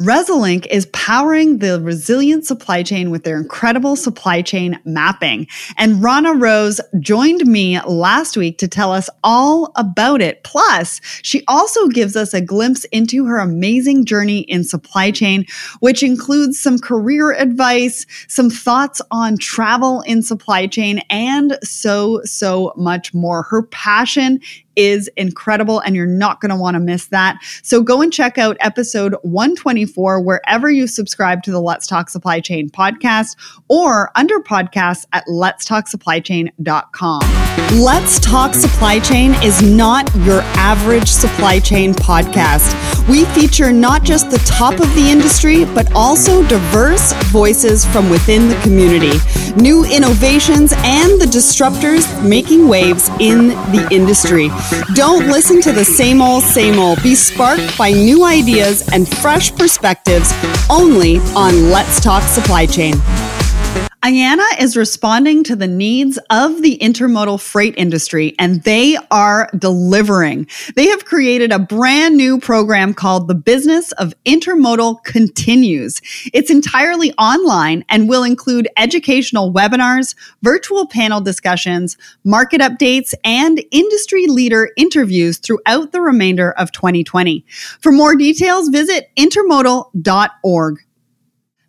Resilinc is powering the resilient supply chain with their incredible supply chain mapping. And Rana Rose joined me last week to tell us all about it. Plus, she also gives us a glimpse into her amazing journey in supply chain, which includes some career advice, some thoughts on travel in supply chain, and so, so much more. Her passion is incredible and you're not going to want to miss that. So go and check out episode 124 wherever you subscribe to the Let's Talk Supply Chain podcast or under podcasts at letstalksupplychain.com. Let's Talk Supply Chain is not your average supply chain podcast. We feature not just the top of the industry, but also diverse voices from within the community, new innovations, and the disruptors making waves in the industry. Don't listen to the same old, same old. Be sparked by new ideas and fresh perspectives only on Let's Talk Supply Chain. IANA is responding to the needs of the intermodal freight industry and they are delivering. They have created a brand new program called The Business of Intermodal Continues. It's entirely online and will include educational webinars, virtual panel discussions, market updates, and industry leader interviews throughout the remainder of 2020. For more details, visit intermodal.org.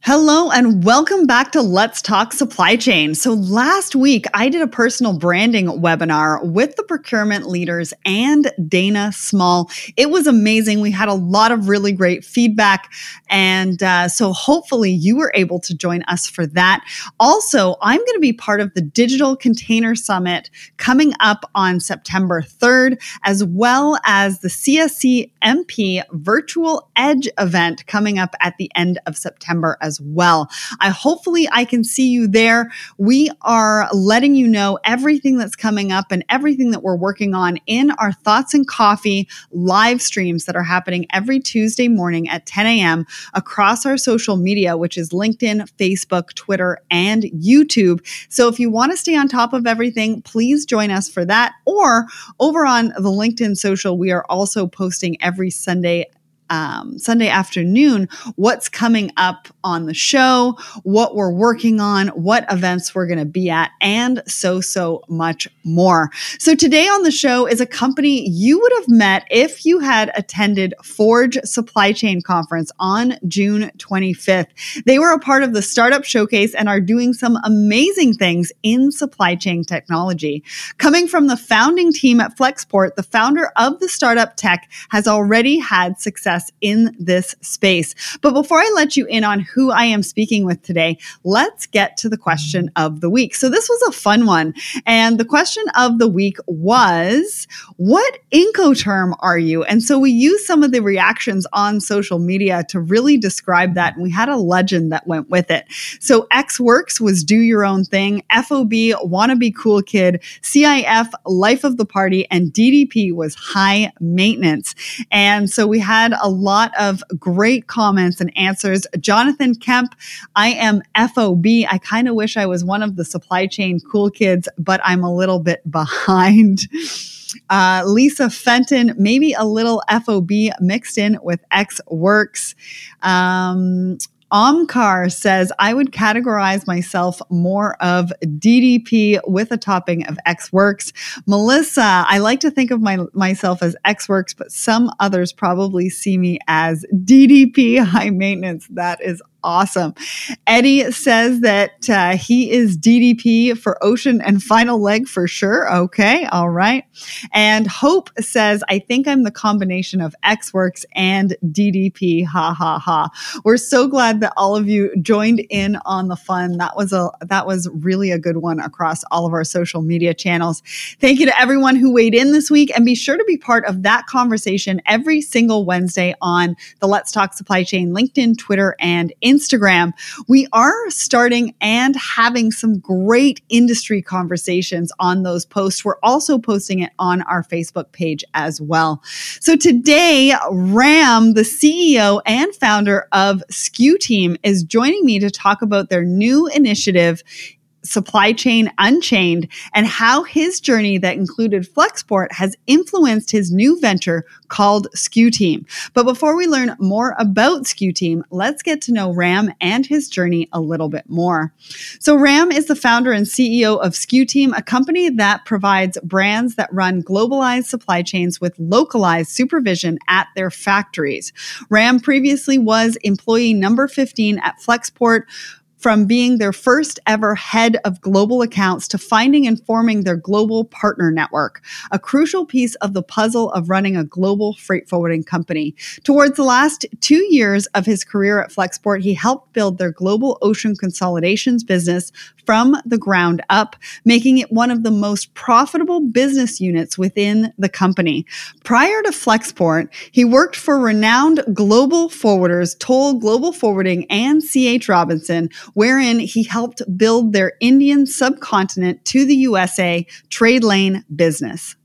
Hello and welcome back to Let's Talk Supply Chain. So, last week I did a personal branding webinar with the procurement leaders and Dana Small. It was amazing. We had a lot of really great feedback. And uh, so, hopefully, you were able to join us for that. Also, I'm going to be part of the Digital Container Summit coming up on September 3rd, as well as the CSC MP Virtual Edge event coming up at the end of September as as well. I hopefully I can see you there. We are letting you know everything that's coming up and everything that we're working on in our Thoughts and Coffee live streams that are happening every Tuesday morning at 10 a.m. across our social media, which is LinkedIn, Facebook, Twitter, and YouTube. So if you want to stay on top of everything, please join us for that. Or over on the LinkedIn social, we are also posting every Sunday um, Sunday afternoon what's coming up on the show, what we're working on, what events we're going to be at, and so, so much more. So today on the show is a company you would have met if you had attended Forge Supply Chain Conference on June 25th. They were a part of the Startup Showcase and are doing some amazing things in supply chain technology. Coming from the founding team at Flexport, the founder of the startup tech has already had success in this space. But before I let you in on who I am speaking with today, let's get to the question of the week. So this was a fun one. And the question of the week was, what Incoterm are you? And so we used some of the reactions on social media to really describe that. And we had a legend that went with it. So Ex Works was do your own thing. FOB, wanna be cool kid. CIF, life of the party. And DDP was high maintenance. And so we had a lot of great comments and answers. Jonathan Kemp, I am FOB. I kind of wish I was one of the supply chain cool kids, but I'm a little bit behind. Uh, Lisa Fenton, maybe a little FOB mixed in with Ex Works. Um, Omkar says, I would categorize myself more of DDP with a topping of Ex Works. Melissa, I like to think of my, myself as Ex Works, but some others probably see me as DDP high maintenance. That is awesome. Eddie says that uh, he is DDP for Ocean and Final Leg for sure. Okay, all right. And Hope says, I think I'm the combination of Ex Works and DDP. Ha ha ha. We're so glad that all of you joined in on the fun. That was a that was really a good one across all of our social media channels. Thank you to everyone who weighed in this week, and be sure to be part of that conversation every single Wednesday on the Let's Talk Supply Chain LinkedIn, Twitter, and Instagram Instagram, we are starting and having some great industry conversations on those posts. We're also posting it on our Facebook page as well. So today, Ram, the CEO and founder of SKU Team, is joining me to talk about their new initiative Supply Chain Unchained and how his journey that included Flexport has influenced his new venture called SKU Team. But before we learn more about SKU Team, let's get to know Ram and his journey a little bit more. So, Ram is the founder and CEO of SKU Team, a company that provides brands that run globalized supply chains with localized supervision at their factories. Ram previously was employee number 15 at Flexport from being their first ever head of global accounts to finding and forming their global partner network, a crucial piece of the puzzle of running a global freight forwarding company. Towards the last two years of his career at Flexport, he helped build their global ocean consolidations business from the ground up, making it one of the most profitable business units within the company. Prior to Flexport, he worked for renowned global forwarders Toll Global Forwarding and CH Robinson, wherein he helped build their Indian subcontinent to the USA trade lane business.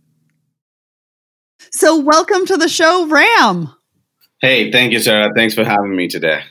So, welcome to the show, Ram. Hey, thank you, Sarah. Thanks for having me today.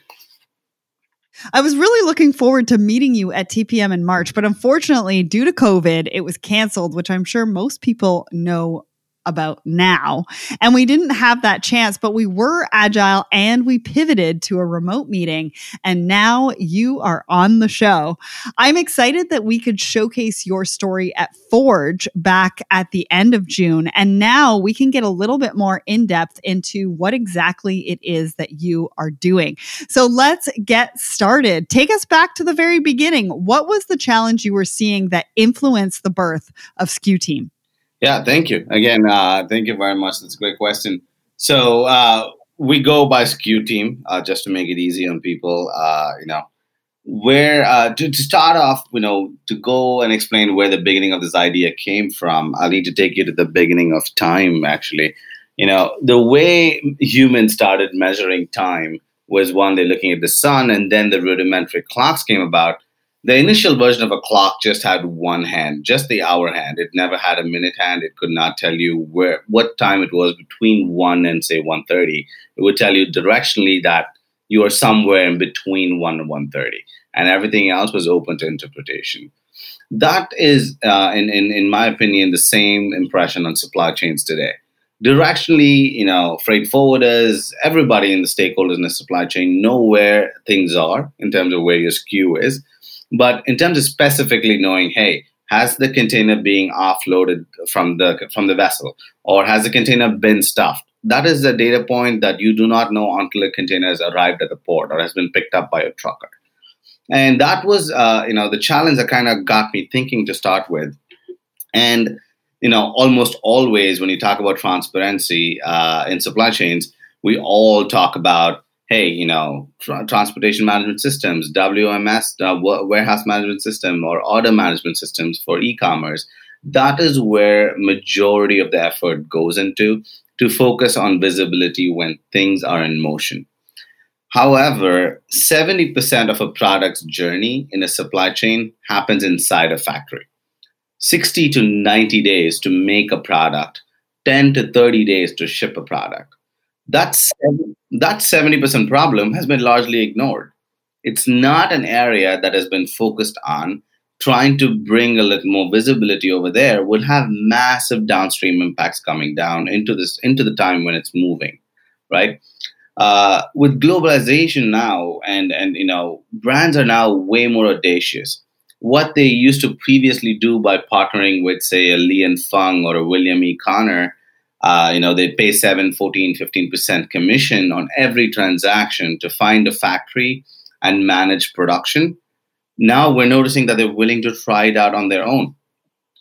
I was really looking forward to meeting you at TPM in March, but unfortunately, due to COVID, it was canceled, which I'm sure most people know about now. And we didn't have that chance, but we were agile and we pivoted to a remote meeting. And now you are on the show. I'm excited that we could showcase your story at Forge back at the end of June. And now we can get a little bit more in depth into what exactly it is that you are doing. So let's get started. Take us back to the very beginning. What was the challenge you were seeing that influenced the birth of SKU Team? Yeah, thank you. Again, uh, thank you very much. That's a great question. So uh, we go by SKU team uh, just to make it easy on people. Uh, you know, where uh, to, to, start off, you know, to go and explain where the beginning of this idea came from, I'll need to take you to the beginning of time. Actually, you know, the way humans started measuring time was one they're looking at the sun, and then the rudimentary clocks came about the initial version of a clock just had one hand, just the hour hand. It never had a minute hand. It could not tell you where what time it was between 1 and say 1:30. It would tell you directionally that you are somewhere in between 1 and 1:30 and everything else was open to interpretation. That is uh, in, in in my opinion the same impression on supply chains today. Directionally, you know, freight forwarders, everybody in the stakeholders in the supply chain know where things are in terms of where your SKU is but in terms of specifically knowing, hey, has the container being offloaded from the from the vessel, or has the container been stuffed? That is a data point that you do not know until a container has arrived at the port or has been picked up by a trucker. And that was, uh, you know, the challenge that kind of got me thinking to start with. And you know, almost always when you talk about transparency uh, in supply chains, we all talk about hey, you know, tra- transportation management systems, WMS, uh, warehouse management system, or order management systems for e-commerce. That is where majority of the effort goes into to focus on visibility when things are in motion. However, 70% of a product's journey in a supply chain happens inside a factory. 60 to 90 days to make a product, 10 to 30 days to ship a product. That's that 70% problem has been largely ignored. It's not an area that has been focused on. Trying to bring a little more visibility over there would have massive downstream impacts coming down into this into the time when it's moving, right? Uh, with globalization now, and and you know, brands are now way more audacious. What they used to previously do by partnering with, say, a Li and Fung or a William E. Connor, uh, you know, they pay 7, 14, 15% commission on every transaction to find a factory and manage production. Now we're noticing that they're willing to try it out on their own.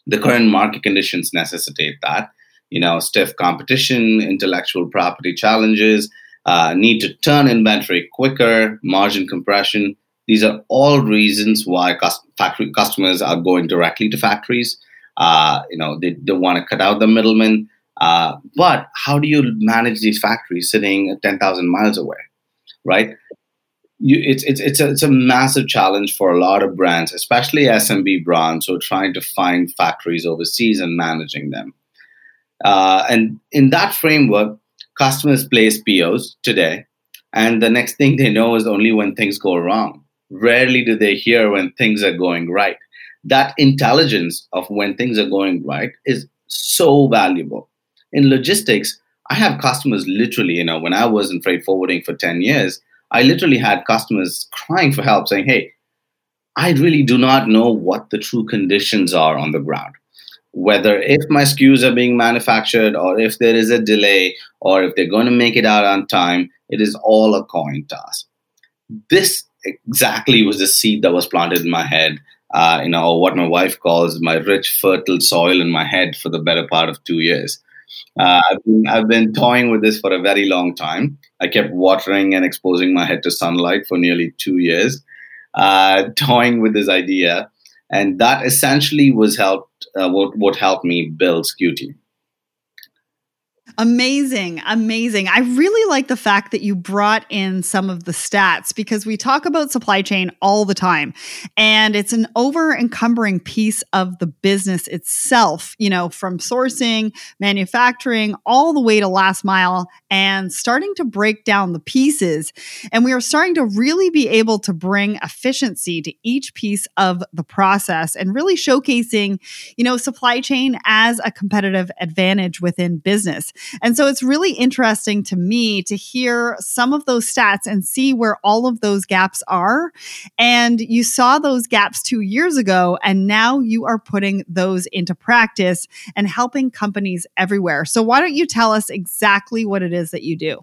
The current market conditions necessitate that. You know, stiff competition, intellectual property challenges, uh, need to turn inventory quicker, margin compression. These are all reasons why factory customers are going directly to factories. Uh, you know, they don't want to cut out the middlemen. Uh, but how do you manage these factories sitting 10,000 miles away, right? You, it's, it's, it's, a, it's a massive challenge for a lot of brands, especially SMB brands who are trying to find factories overseas and managing them. Uh, and in that framework, customers place POs today, and the next thing they know is only when things go wrong. Rarely do they hear when things are going right. that intelligence of when things are going right is so valuable. In logistics, I have customers literally, you know, when I was in freight forwarding for 10 years, I literally had customers crying for help saying, hey, I really do not know what the true conditions are on the ground. Whether if my SKUs are being manufactured or if there is a delay or if they're going to make it out on time, it is all a coin toss. This exactly was the seed that was planted in my head, uh, you know, what my wife calls my rich, fertile soil in my head for the better part of two years. Uh, I've, been, I've been toying with this for a very long time. I kept watering and exposing my head to sunlight for nearly two years, uh, toying with this idea. And that essentially was helped, uh, what, what helped me build SKU Amazing. Amazing. I really like the fact that you brought in some of the stats because we talk about supply chain all the time and it's an over encumbering piece of the business itself, you know, from sourcing, manufacturing, all the way to last mile and starting to break down the pieces. And we are starting to really be able to bring efficiency to each piece of the process and really showcasing, you know, supply chain as a competitive advantage within business. And so it's really interesting to me to hear some of those stats and see where all of those gaps are. And you saw those gaps two years ago, and now you are putting those into practice and helping companies everywhere. So why don't you tell us exactly what it is that you do?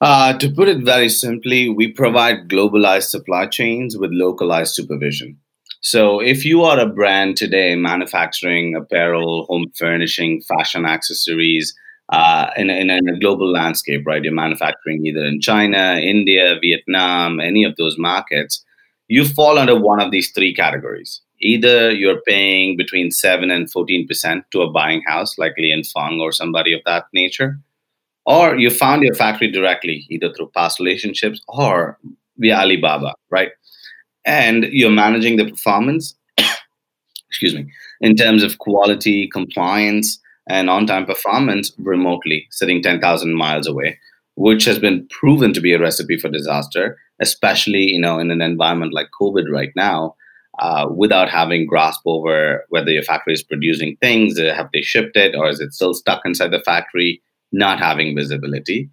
Uh, to put it very simply, we provide globalized supply chains with localized supervision. So, if you are a brand today manufacturing apparel, home furnishing, fashion accessories uh, in, in, in, a global landscape, right? You're manufacturing either in China, India, Vietnam, any of those markets, you fall under one of these three categories. Either you're paying between 7 and 14% to a buying house like Li and Fung or somebody of that nature, or you found your factory directly, either through past relationships or via Alibaba, right? And you're managing the performance excuse me in terms of quality compliance and on-time performance remotely sitting 10,000 miles away which has been proven to be a recipe for disaster especially you know in an environment like covid right now uh, without having grasp over whether your factory is producing things have they shipped it or is it still stuck inside the factory not having visibility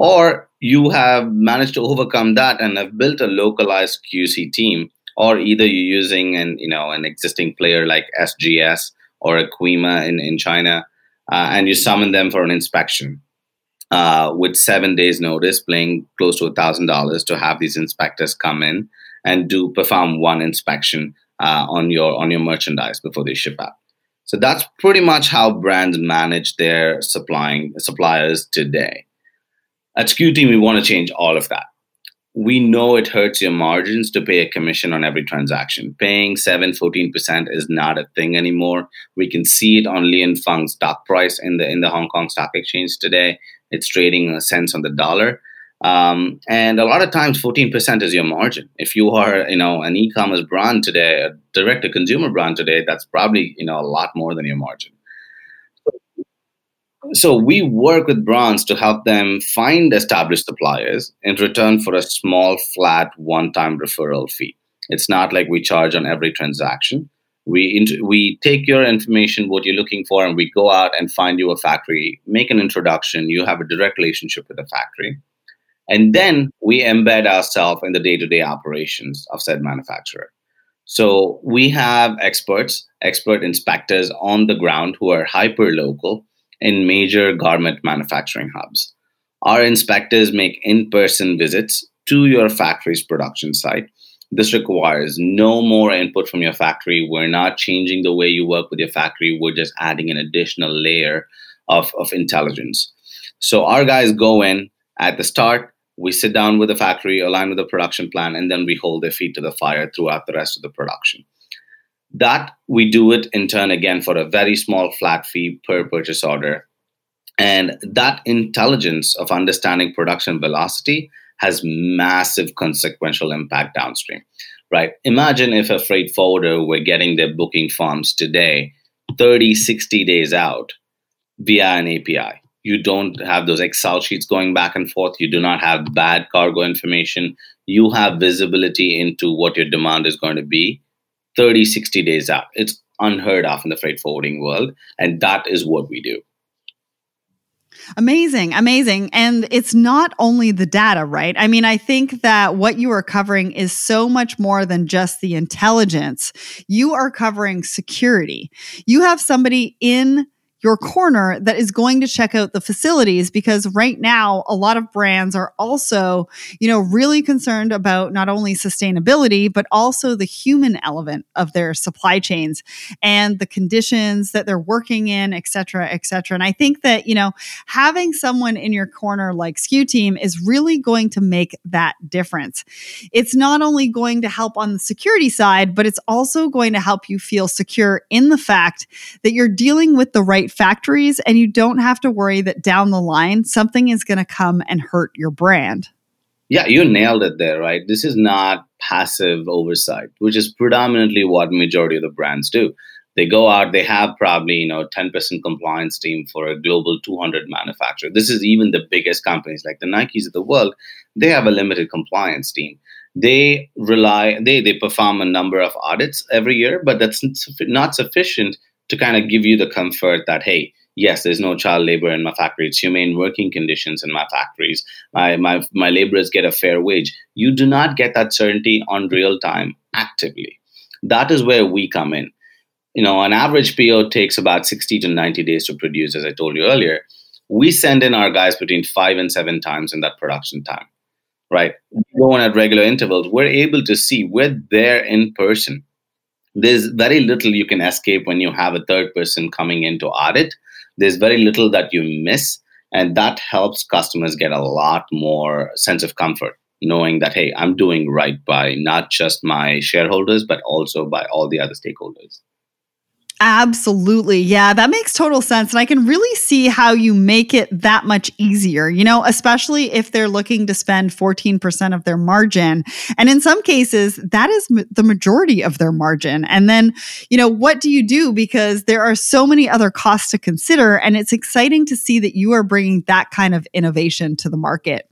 or you have managed to overcome that and have built a localized QC team, or either you're using an you know an existing player like SGS or a QIMA in in China, uh, and you summon them for an inspection. Uh, with seven days notice, paying close to a thousand dollars to have these inspectors come in and do perform one inspection uh, on your on your merchandise before they ship out. So that's pretty much how brands manage their supplying suppliers today. At Team, we want to change all of that. We know it hurts your margins to pay a commission on every transaction. Paying 7 14% is not a thing anymore. We can see it on Li and Fung's stock price in the in the Hong Kong Stock Exchange today. It's trading a cents on the dollar. Um, and a lot of times 14% is your margin if you are you know an e-commerce brand today a direct to consumer brand today that's probably you know a lot more than your margin so we work with brands to help them find established suppliers in return for a small, flat, one-time referral fee. It's not like we charge on every transaction. We we take your information, what you're looking for, and we go out and find you a factory, make an introduction. You have a direct relationship with the factory, and then we embed ourselves in the day-to-day operations of said manufacturer. So we have experts, expert inspectors on the ground who are hyper local in major garment manufacturing hubs. Our inspectors make in person visits to your factory's production site. This requires no more input from your factory. We're not changing the way you work with your factory, we're just adding an additional layer of, of intelligence. So, our guys go in at the start, we sit down with the factory, align with the production plan, and then we hold their feet to the fire throughout the rest of the production. That we do it in turn again for a very small flat fee per purchase order. And that intelligence of understanding production velocity has massive consequential impact downstream, right? Imagine if a freight forwarder were getting their booking forms today 30, 60 days out via an API. You don't have those Excel sheets going back and forth. You do not have bad cargo information. You have visibility into what your demand is going to be 30, 60 days out. It's unheard of in the freight forwarding world. And that is what we do. Amazing, amazing. And it's not only the data, right? I mean, I think that what you are covering is so much more than just the intelligence. You are covering security. You have somebody in your corner that is going to check out the facilities because right now a lot of brands are also you know really concerned about not only sustainability but also the human element of their supply chains and the conditions that they're working in et cetera et cetera. And i think that you know having someone in your corner like SKU team is really going to make that difference. It's not only going to help on the security side but it's also going to help you feel secure in the fact that you're dealing with the right factories and you don't have to worry that down the line something is going to come and hurt your brand. Yeah, you nailed it there, right? This is not passive oversight, which is predominantly what majority of the brands do. They go out, they have probably, you know, 10% compliance team for a global 200 manufacturer. This is even the biggest companies like the Nikes of the world. They have a limited compliance team they rely they they perform a number of audits every year but that's not sufficient to kind of give you the comfort that hey yes there's no child labor in my factory it's humane working conditions in my factories. My my, my laborers get a fair wage. You do not get that certainty on real time actively. That is where we come in. You know an average po takes about 60 to 90 days to produce as i told you earlier. We send in our guys between five and seven times in that production time right? Go on at regular intervals. We're able to see we're there in person there's very little you can escape when you have a third person coming in to audit. There's very little that you miss, and that helps customers get a lot more sense of comfort knowing that hey i'm doing right by not just my shareholders but also by all the other stakeholders Absolutely. Yeah, that makes total sense. And I can really see how you make it that much easier, you know, especially if they're looking to spend 14% of their margin. And in some cases, that is m- the majority of their margin. And then, you know, what do you do? Because there are so many other costs to consider. And it's exciting to see that you are bringing that kind of innovation to the market.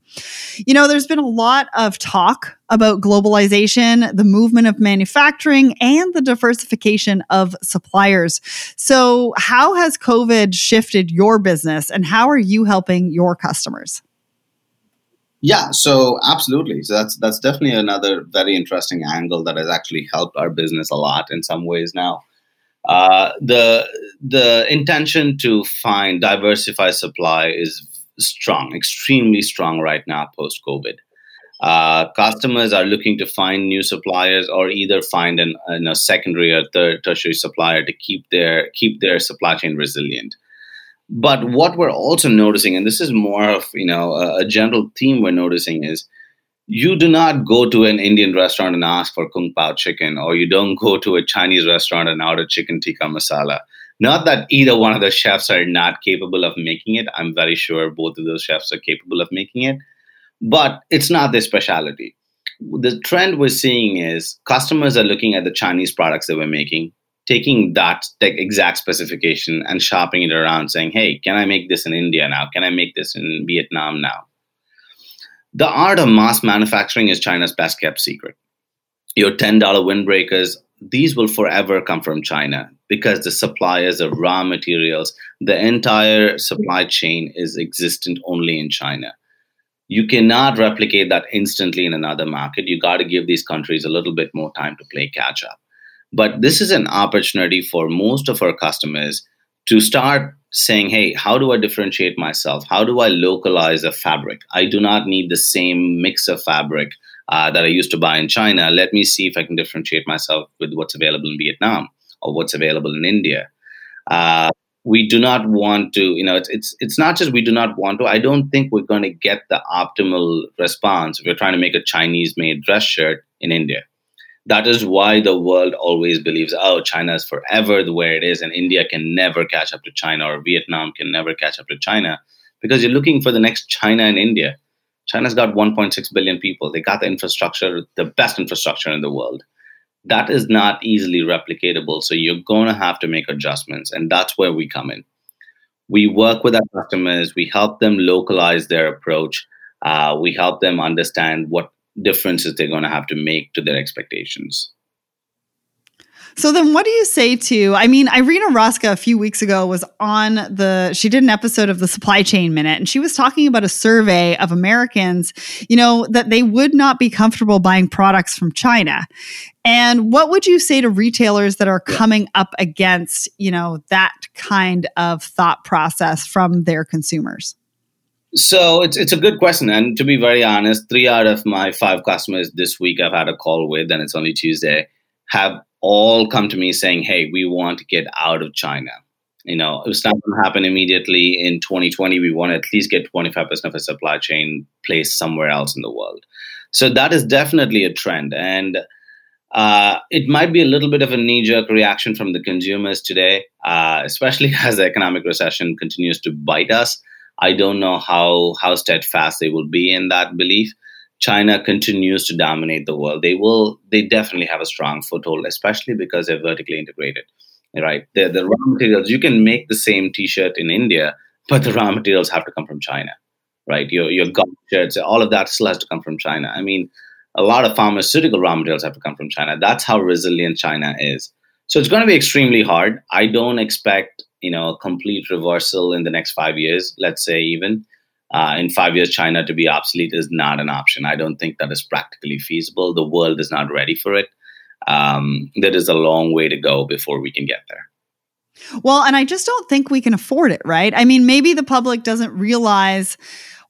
You know, there's been a lot of talk about globalization, the movement of manufacturing, and the diversification of suppliers. So, how has COVID shifted your business and how are you helping your customers? Yeah, so absolutely. So that's that's definitely another very interesting angle that has actually helped our business a lot in some ways now. Uh, the the intention to find diversify supply is strong, extremely strong right now post COVID. Uh, customers are looking to find new suppliers or either find an, an, a secondary or third tertiary supplier to keep their keep their supply chain resilient. But what we're also noticing, and this is more of you know a, a general theme we're noticing is you do not go to an Indian restaurant and ask for kung pao chicken, or you don't go to a Chinese restaurant and order chicken tikka masala. Not that either one of the chefs are not capable of making it. I'm very sure both of those chefs are capable of making it, but it's not their specialty. The trend we're seeing is customers are looking at the Chinese products that we're making, taking that exact specification and shopping it around, saying, hey, can I make this in India now? Can I make this in Vietnam now? The art of mass manufacturing is China's best kept secret. Your $10 windbreakers, these will forever come from China because the suppliers of raw materials, the entire supply chain is existent only in China. You cannot replicate that instantly in another market. You got to give these countries a little bit more time to play catch up. But this is an opportunity for most of our customers to start saying, hey, how do I differentiate myself? How do I localize a fabric? I do not need the same mix of fabric uh, that I used to buy in China. Let me see if I can differentiate myself with what's available in Vietnam or what's available in India. Uh, we do not want to, you know, it's, it's it's not just we do not want to. I don't think we're going to get the optimal response if you're trying to make a Chinese-made dress shirt in India. That is why the world always believes, oh, China is forever the way it is, and India can never catch up to China, or Vietnam can never catch up to China, because you're looking for the next China and India. China's got 1.6 billion people. They got the infrastructure, the best infrastructure in the world that is not easily replicatable. So you're going to have to make adjustments. And that's where we come in. We work with our customers, we help them localize their approach, uh, we help them understand what differences they're going to have to make to their expectations. So then what do you say to I mean Irina Roska a few weeks ago was on the she did an episode of the supply chain minute and she was talking about a survey of Americans, you know, that they would not be comfortable buying products from China. And what would you say to retailers that are coming up against, you know, that kind of thought process from their consumers? So it's it's a good question, and to be very honest, three out of my five customers this week I've had a call with, and it's only Tuesday, have all come to me saying, "Hey, we want to get out of China." You know, it's not going to happen immediately in 2020. We want to at least get 25% of a supply chain placed somewhere else in the world. So that is definitely a trend, and uh, it might be a little bit of a knee-jerk reaction from the consumers today, uh, especially as the economic recession continues to bite us. I don't know how how steadfast they will be in that belief. China continues to dominate the world. They will. They definitely have a strong foothold, especially because they're vertically integrated. Right, the the raw materials. You can make the same T-shirt in India, but the raw materials have to come from China. Right, your your golf shirts, all of that still has to come from China. I mean, a lot of pharmaceutical raw materials have to come from China. That's how resilient China is. So it's going to be extremely hard. I don't expect you know a complete reversal in the next five years. Let's say even uh, in five years, China to be obsolete is not an option. I don't think that is practically feasible. The world is not ready for it. Um, there is a long way to go before we can get there. Well, and I just don't think we can afford it, right? I mean, maybe the public doesn't realize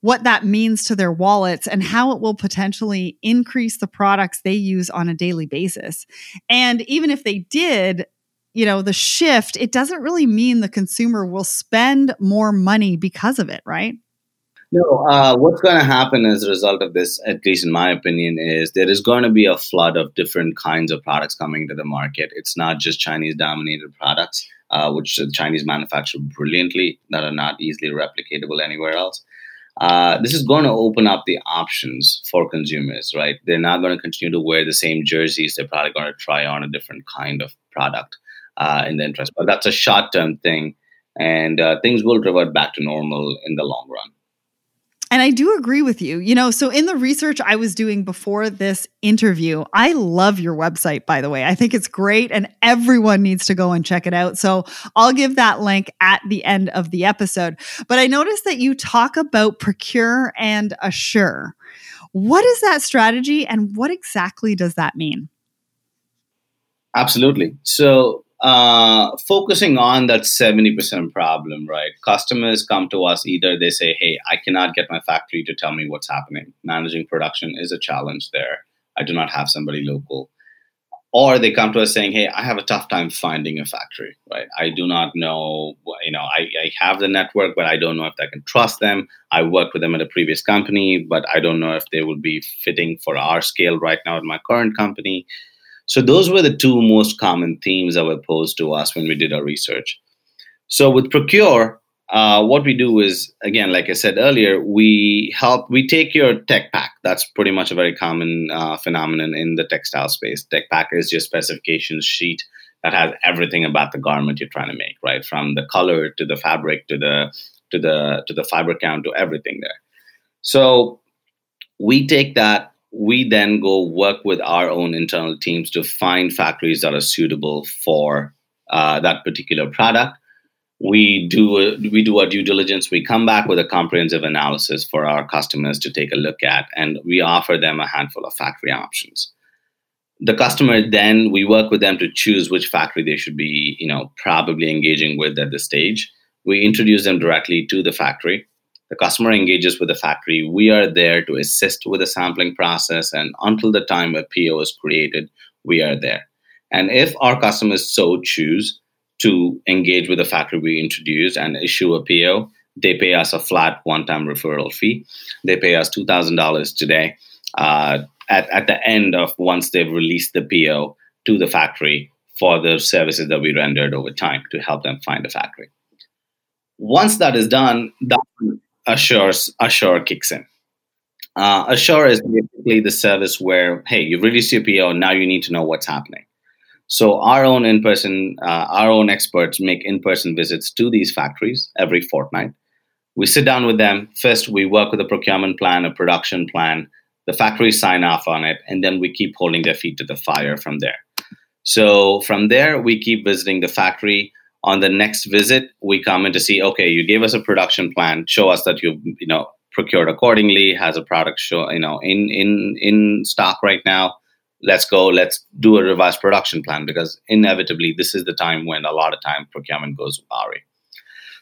what that means to their wallets and how it will potentially increase the products they use on a daily basis. And even if they did, you know, the shift, it doesn't really mean the consumer will spend more money because of it, right? No, uh, what's going to happen as a result of this, at least in my opinion, is there is going to be a flood of different kinds of products coming to the market. It's not just Chinese dominated products, uh, which the Chinese manufacture brilliantly, that are not easily replicatable anywhere else. Uh, this is going to open up the options for consumers, right? They're not going to continue to wear the same jerseys. They're probably going to try on a different kind of product uh, in the interest. But that's a short term thing, and uh, things will revert back to normal in the long run. And I do agree with you. You know, so in the research I was doing before this interview, I love your website, by the way. I think it's great and everyone needs to go and check it out. So I'll give that link at the end of the episode. But I noticed that you talk about procure and assure. What is that strategy and what exactly does that mean? Absolutely. So uh, focusing on that 70% problem, right? Customers come to us either they say, Hey, I cannot get my factory to tell me what's happening. Managing production is a challenge there. I do not have somebody local. Or they come to us saying, Hey, I have a tough time finding a factory, right? I do not know, you know, I, I have the network, but I don't know if I can trust them. I worked with them at a previous company, but I don't know if they would be fitting for our scale right now at my current company so those were the two most common themes that were posed to us when we did our research. So with Procure, uh, what we do is again, like I said earlier, we help. We take your tech pack. That's pretty much a very common uh, phenomenon in the textile space. Tech pack is your specifications sheet that has everything about the garment you're trying to make, right? From the color to the fabric to the to the to the fiber count to everything there. So we take that we then go work with our own internal teams to find factories that are suitable for uh, that particular product. We do a, we do our due diligence. We come back with a comprehensive analysis for our customers to take a look at, and we offer them a handful of factory options. The customer then we work with them to choose which factory they should be, you know, probably engaging with at this stage. We introduce them directly to the factory the customer engages with the factory. We are there to assist with the sampling process, and until the time a PO is created, we are there. And if our customers so choose to engage with the factory we introduce and issue a PO, they pay us a flat one-time referral fee. They pay us two thousand dollars today. Uh, at at the end of once they've released the PO to the factory for the services that we rendered over time to help them find a factory. Once that is done, that Assure, Assure kicks in. Uh, Assure is basically the service where, hey, you've released your PO, now you need to know what's happening. So our own in-person, uh, our own experts make in-person visits to these factories every fortnight. We sit down with them. First, we work with a procurement plan, a production plan. The factories sign off on it, and then we keep holding their feet to the fire from there. So from there, we keep visiting the factory. On the next visit, we come in to see, okay, you gave us a production plan. Show us that you've, you know, procured accordingly, has a product show, you know, in in in stock right now. Let's go. Let's do a revised production plan because inevitably this is the time when a lot of time procurement goes awry.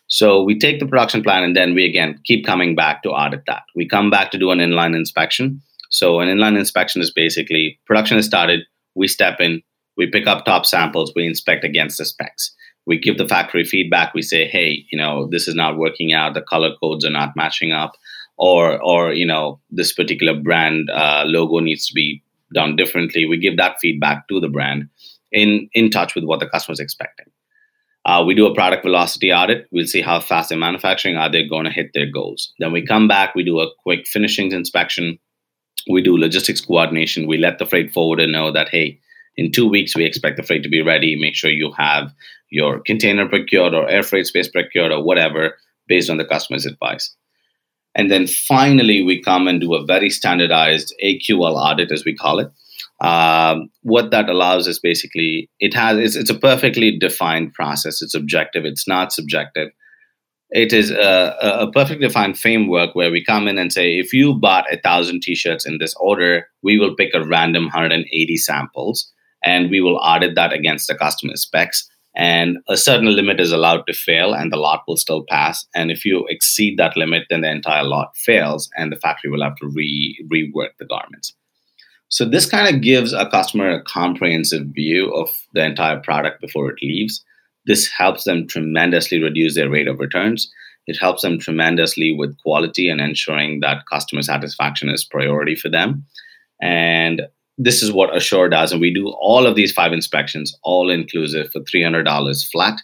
So we take the production plan and then we again keep coming back to audit that. We come back to do an inline inspection. So an inline inspection is basically production is started, we step in, we pick up top samples, we inspect against the specs. We give the factory feedback. We say, hey, you know, this is not working out. The color codes are not matching up, or or you know, this particular brand uh, logo needs to be done differently. We give that feedback to the brand in in touch with what the customer is expecting. Uh, we do a product velocity audit. We'll see how fast they're manufacturing. Are they going to hit their goals? Then we come back. We do a quick finishings inspection. We do logistics coordination. We let the freight forwarder know that hey, in two weeks we expect the freight to be ready. Make sure you have your container procured or air freight space procured or whatever based on the customer's advice. And then finally, we come and do a very standardized AQL audit, as we call it. Um, what that allows is basically it has it's, it's, a perfectly defined process. It's objective. It's not subjective. It is a, a perfectly defined framework where we come in and say, if you bought a thousand t-shirts in this order, we will pick a random 180 samples and we will audit that against the customer specs. And a certain limit is allowed to fail, and the lot will still pass. And if you exceed that limit, then the entire lot fails, and the factory will have to re rework the garments. So this kind of gives a customer a comprehensive view of the entire product before it leaves. This helps them tremendously reduce their rate of returns. It helps them tremendously with quality and ensuring that customer satisfaction is priority for them. And this is what Assure does. And we do all of these five inspections, all inclusive for $300 flat.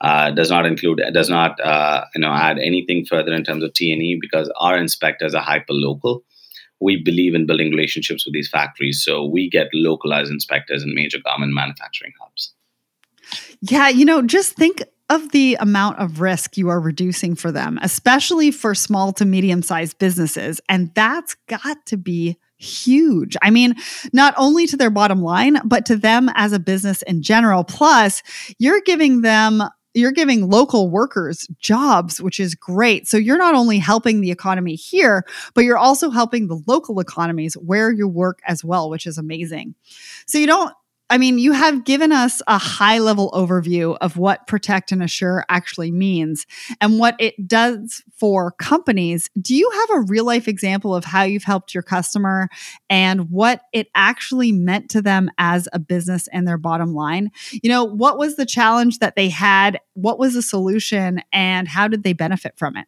Uh, does not include does not uh, you know add anything further in terms of T&E because our inspectors are hyper local we believe in building relationships with these factories. So we get localized inspectors in major garment manufacturing hubs. Yeah, you know, just think of the amount of risk you are reducing for them, especially for small to medium sized businesses. And that's got to be huge. I mean, not only to their bottom line, but to them as a business in general. Plus, you're giving them you're giving local workers jobs, which is great. So you're not only helping the economy here, but you're also helping the local economies where you work as well, which is amazing. So you don't I mean, you have given us a high level overview of what procure and assure actually means and what it does for companies. Do you have a real life example of how you've helped your customer and what it actually meant to them as a business and their bottom line? You know, what was the challenge that they had? What was the solution and how did they benefit from it?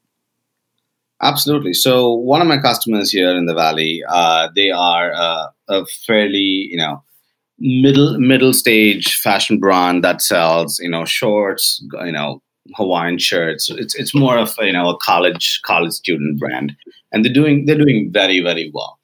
Absolutely. So, one of my customers here in the Valley, uh, they are uh, a fairly, you know, middle middle stage fashion brand that sells you know shorts you know hawaiian shirts. It's it's more of you know a college college student brand. And they're doing they're doing very very well.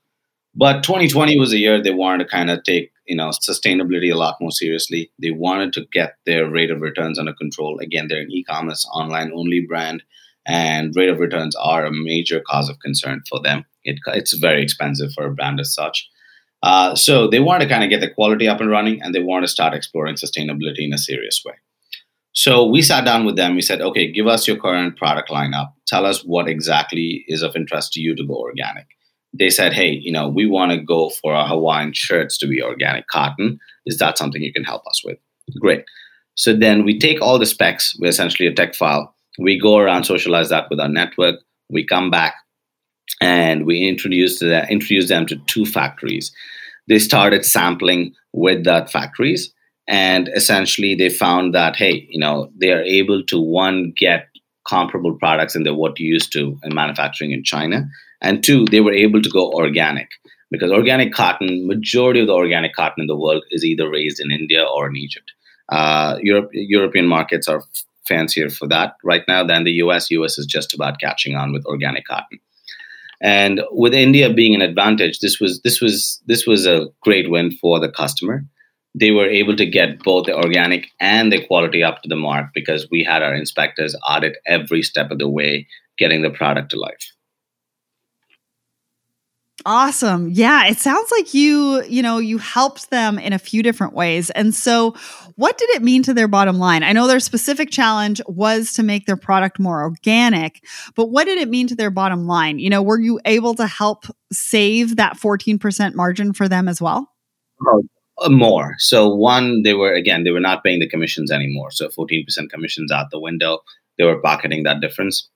But 2020 was a year they wanted to kind of take you know sustainability a lot more seriously. They wanted to get their rate of returns under control. Again they're an e-commerce online only brand and rate of returns are a major cause of concern for them. It, it's very expensive for a brand as such uh, so they want to kind of get the quality up and running and they want to start exploring sustainability in a serious way. So we sat down with them. We said, okay, give us your current product lineup. Tell us what exactly is of interest to you to go organic. They said, hey, you know, we want to go for our Hawaiian shirts to be organic cotton. Is that something you can help us with? Great. So then we take all the specs, we're essentially a tech file. We go around, socialize that with our network. We come back, and we introduced, introduced them to two factories. They started sampling with that factories, and essentially they found that hey, you know, they are able to one get comparable products the what used to in manufacturing in China, and two, they were able to go organic because organic cotton, majority of the organic cotton in the world is either raised in India or in Egypt. Uh, Europe, European markets are fancier for that right now than the US. US is just about catching on with organic cotton. And with India being an advantage, this was this was this was a great win for the customer. They were able to get both the organic and the quality up to the mark because we had our inspectors audit every step of the way, getting the product to life. Awesome. Yeah, it sounds like you, you know, you helped them in a few different ways. And so, what did it mean to their bottom line? I know their specific challenge was to make their product more organic, but what did it mean to their bottom line? You know, were you able to help save that 14% margin for them as well? Oh, uh, more. So, one, they were, again, they were not paying the commissions anymore. So, 14% commissions out the window. They were pocketing that difference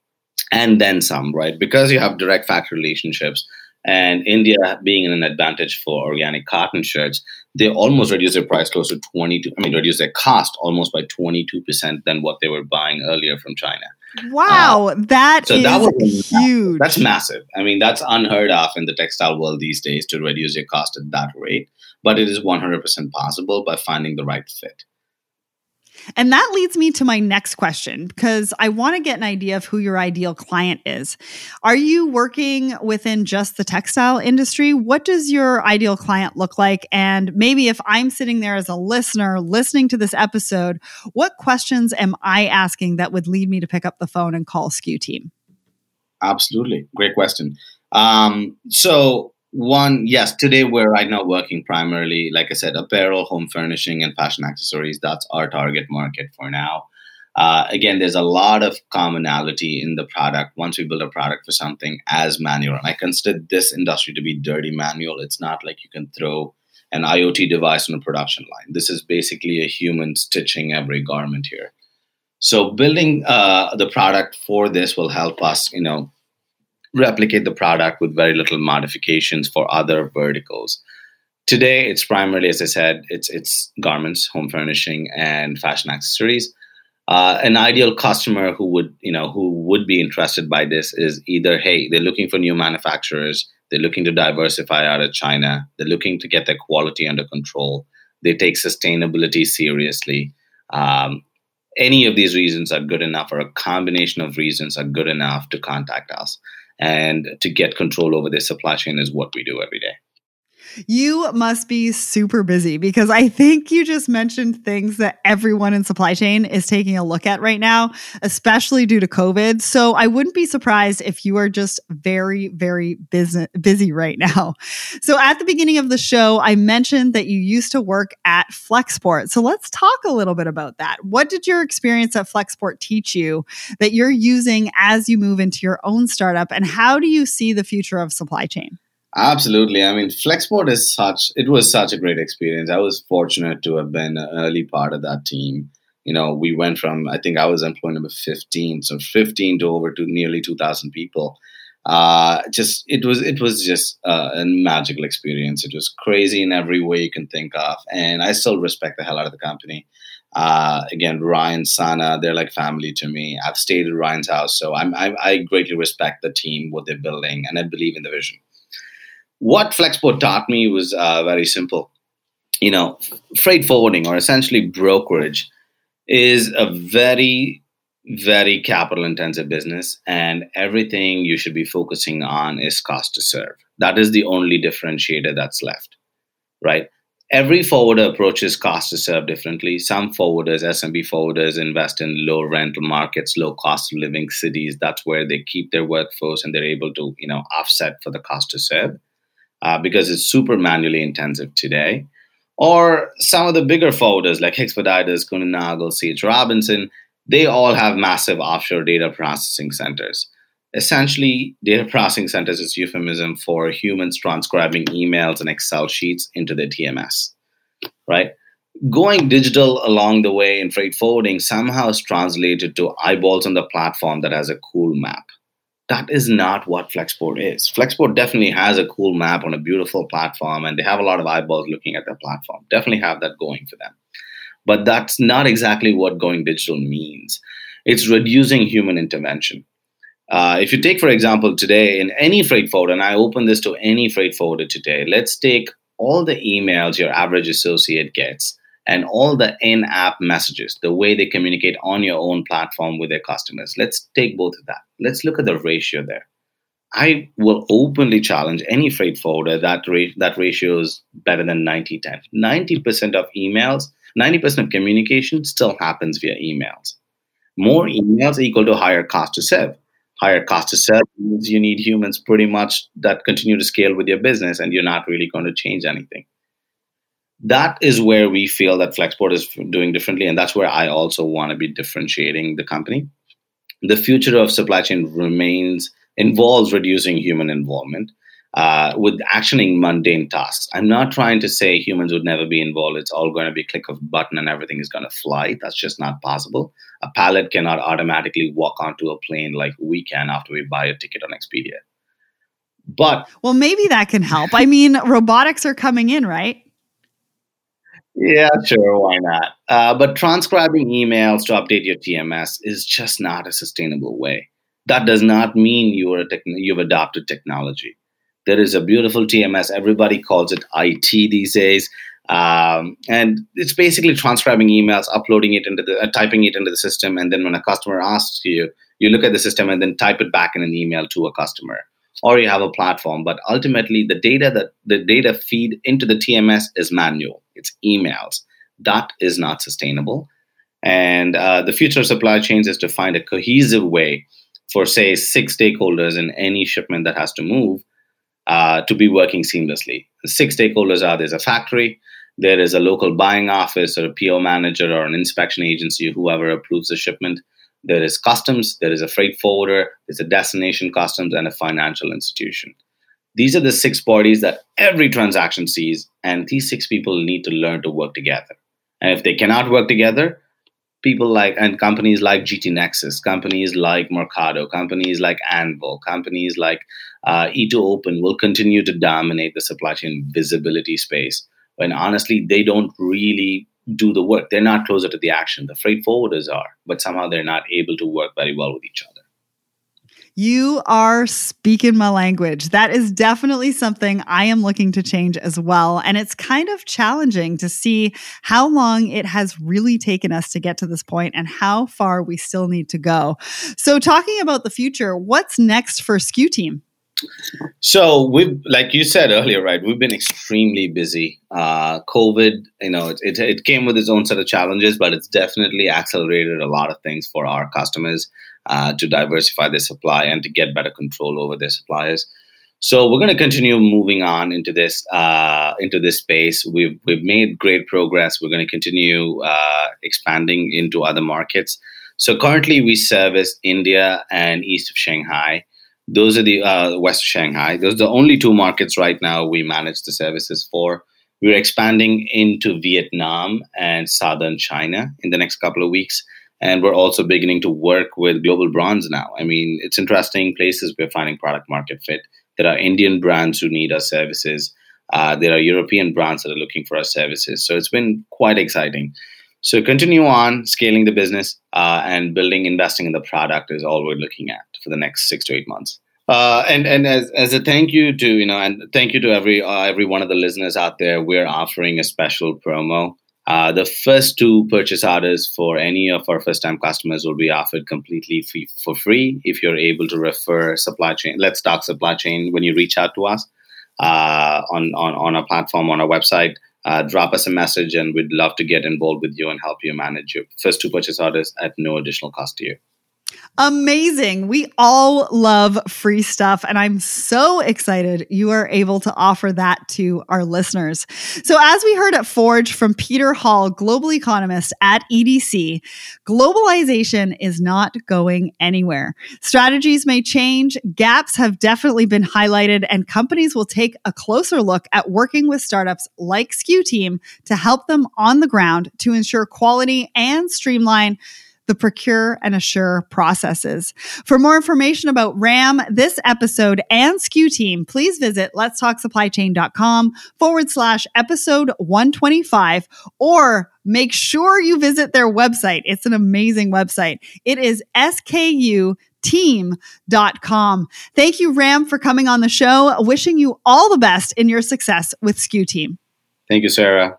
and then some, right? Because you have direct factory relationships and India being in an advantage for organic cotton shirts, they almost reduced their price close to 22, I mean, reduced their cost almost by 22% than what they were buying earlier from China. Wow, uh, that so that was huge. That's massive. I mean, that's unheard of in the textile world these days to reduce your cost at that rate. But it is 100% possible by finding the right fit. And that leads me to my next question because I want to get an idea of who your ideal client is. Are you working within just the textile industry? What does your ideal client look like? And maybe if I'm sitting there as a listener listening to this episode, what questions am I asking that would lead me to pick up the phone and call SKU Team? Absolutely. Great question. Um, so, one, yes, today we're right now working primarily, like I said, apparel, home furnishing, and fashion accessories. That's our target market for now. Uh, again, there's a lot of commonality in the product once we build a product for something as manual. I consider this industry to be dirty manual. It's not like you can throw an IoT device on a production line. This is basically a human stitching every garment here. So building uh, the product for this will help us, you know, replicate the product with very little modifications for other verticals. Today, it's primarily, as I said, it's it's garments, home furnishing, and fashion accessories. Uh, an ideal customer who would you know who would be interested by this is either hey they're looking for new manufacturers they're looking to diversify out of china they're looking to get their quality under control they take sustainability seriously um, any of these reasons are good enough or a combination of reasons are good enough to contact us and to get control over their supply chain is what we do every day. You must be super busy because I think you just mentioned things that everyone in supply chain is taking a look at right now, especially due to COVID. So I wouldn't be surprised if you are just very, very busy, busy right now. So at the beginning of the show, I mentioned that you used to work at Flexport. So let's talk a little bit about that. What did your experience at Flexport teach you that you're using as you move into your own startup? And how do you see the future of supply chain? Absolutely. I mean, Flexport is such, it was such a great experience. I was fortunate to have been an early part of that team. You know, we went from, I think I was employee number 15, so 15 to over to nearly 2,000 people. Uh, just, it was, it was just uh, a magical experience. It was crazy in every way you can think of. And I still respect the hell out of the company. Uh, again, Ryan, Sanne, they're like family to me. I've stayed at Ryan's house, so I'm, I, I greatly respect the team, what they're building, and I believe in the vision what Flexport taught me was uh, very simple. You know, freight forwarding or essentially brokerage is a very, very capital intensive business, and everything you should be focusing on is cost to serve. That is the only differentiator that's left, right? Every forwarder approaches cost to serve differently. Some forwarders, SMB forwarders, invest in low rental markets, low cost of living cities. That's where they keep their workforce and they're able to, you know, offset for the cost to serve uh, because it's super manually intensive today. Or some of the bigger forwarders like Expeditors, Kuehne C.H. Robinson, they all have massive offshore data processing centers. Essentially, data processing centers is euphemism for humans transcribing emails and Excel sheets into their TMS, right? Going digital along the way in freight forwarding somehow is translated to eyeballs on the platform that has a cool map that is not what Flexport is. Flexport definitely has a cool map on a beautiful platform, and they have a lot of eyeballs looking at their platform. Definitely have that going for them. But that's not exactly what going digital means. It's reducing human intervention. Uh, if you take, for example, today in any freight forwarder, and I open this to any freight forwarder today, let's take all the emails your average associate gets and all the in app messages, the way they communicate on your own platform with their customers. Let's take both of that. Let's look at the ratio there. I will openly challenge any freight forwarder that ra- that ratio is better than 90 10. 90% of emails, 90% of communication still happens via emails. More emails equal to higher cost to serve. higher cost to serve means you need humans pretty much that continue to scale with your business and you're not really going to change anything that is where we feel that flexport is doing differently and that's where i also want to be differentiating the company the future of supply chain remains involves reducing human involvement uh, with actioning mundane tasks. I'm not trying to say humans would never be involved. It's all going to be click of button and everything is going to fly. That's just not possible. A pallet cannot automatically walk onto a plane like we can after we buy a ticket on Expedia. But well, maybe that can help. I mean, robotics are coming in, right? Yeah, sure. Why not? Uh, but transcribing emails to update your TMS is just not a sustainable way. That does not mean you are a techn- you've adopted technology. There is a beautiful TMS. Everybody calls it IT these days. Um, and it's basically transcribing emails, uploading it into the, uh, typing it into the system, and then when a customer asks you, you look at the system and then type it back in an email to a customer, or you have a platform. But ultimately, the data that the data feed into the TMS is manual. It's emails. That is not sustainable. And uh, the future of supply chains is to find a cohesive way for, say, six stakeholders in any shipment that has to move uh, to be working seamlessly. The six stakeholders are there's a factory, there is a local buying office or a PO manager or an inspection agency, whoever approves the shipment. There is customs, there is a freight forwarder, there's a destination customs, and a financial institution. These are the six parties that every transaction sees, and these six people need to learn to work together. And if they cannot work together, people like and companies like GT Nexus, companies like Mercado, companies like Anvil, companies like uh, E2Open will continue to dominate the supply chain visibility space. When honestly, they don't really do the work. They're not closer to the action. The freight forwarders are, but somehow they're not able to work very well with each other. You are speaking my language. That is definitely something I am looking to change as well. And it's kind of challenging to see how long it has really taken us to get to this point and how far we still need to go. So, talking about the future, what's next for SKU Team? So we've, like you said earlier, right? We've been extremely busy. Uh, COVID, you know, it, it, it came with its own set of challenges, but it's definitely accelerated a lot of things for our customers uh, to diversify their supply and to get better control over their suppliers. So we're going to continue moving on into this uh, into this space. We've we've made great progress. We're going to continue uh, expanding into other markets. So currently, we service India and east of Shanghai. Those are the uh, west Shanghai. Those are the only two markets right now we manage the services for. We're expanding into Vietnam and southern China in the next couple of weeks. And we're also beginning to work with global brands now. I mean, it's interesting places we're finding product market fit. There are Indian brands who need our services. Uh, there are European brands that are looking for our services. So it's been quite exciting. So continue on scaling the business uh, and building, investing in the product is all we're looking at for the next six to eight months. Uh, and and as, as a thank you to you know and thank you to every uh, every one of the listeners out there, we're offering a special promo. Uh, the first two purchase orders for any of our first time customers will be offered completely free, for free if you're able to refer supply chain. Let's talk supply chain when you reach out to us uh, on, on on our platform on our website. Uh, drop us a message, and we'd love to get involved with you and help you manage your first two purchase orders at no additional cost to you. Amazing. We all love free stuff, and I'm so excited you are able to offer that to our listeners. So, as we heard at Forge from Peter Hall, global economist at EDC, globalization is not going anywhere. Strategies may change, gaps have definitely been highlighted, and companies will take a closer look at working with startups like SKU Team to help them on the ground to ensure quality and streamline the procure and assure processes. For more information about Ram, this episode, and SKU Team, please visit letstalksupplychain.com forward slash episode 125 or make sure you visit their website. It's an amazing website. It is SKU team.com. Thank you, Ram, for coming on the show. Wishing you all the best in your success with SKU Team. Thank you, Sarah.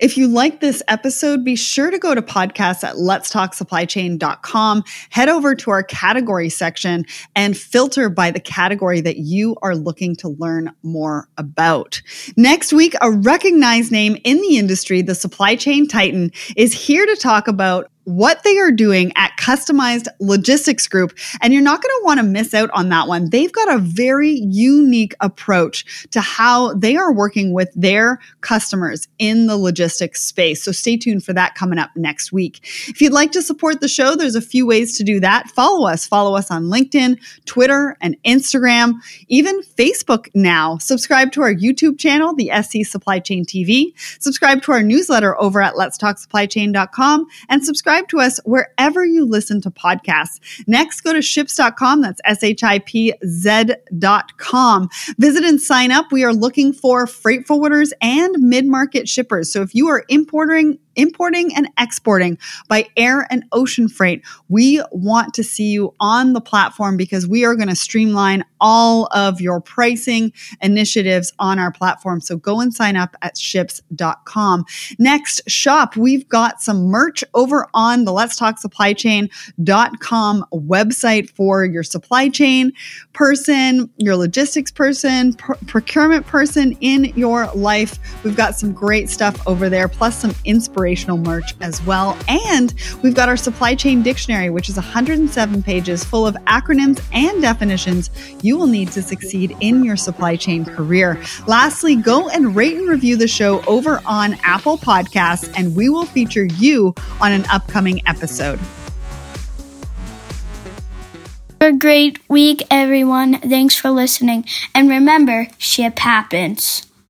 If you like this episode, be sure to go to podcasts at letstalksupplychain.com, head over to our category section and filter by the category that you are looking to learn more about. Next week, a recognized name in the industry, the supply chain titan, is here to talk about what they are doing at Customized Logistics Group. And you're not going to want to miss out on that one. They've got a very unique approach to how they are working with their customers in the logistics space. So stay tuned for that coming up next week. If you'd like to support the show, there's a few ways to do that. Follow us. Follow us on LinkedIn, Twitter, and Instagram, even Facebook now. Subscribe to our YouTube channel, the SC Supply Chain TV. Subscribe to our newsletter over at letstalksupplychain.com and subscribe subscribe to us wherever you listen to podcasts. Next, go to shipz.com. That's S H I P Z.com. Visit and sign up. We are looking for freight forwarders and mid market shippers. So if you are importing, importing and exporting by air and ocean freight, we want to see you on the platform because we are going to streamline all of your pricing initiatives on our platform. So go and sign up at shipz.com. Next, shop. We've got some merch over on the Let's Talk Supply Chain.com website for your supply chain person, your logistics person, pr- procurement person in your life. We've got some great stuff over there, plus some inspirational merch as well. And we've got our supply chain dictionary, which is 107 pages full of acronyms and definitions you will need to succeed in your supply chain career. Lastly, go and rate and review the show over on Apple Podcasts, and we will feature you on an upcoming episode. Have a great week, everyone. Thanks for listening. And remember, ship happens.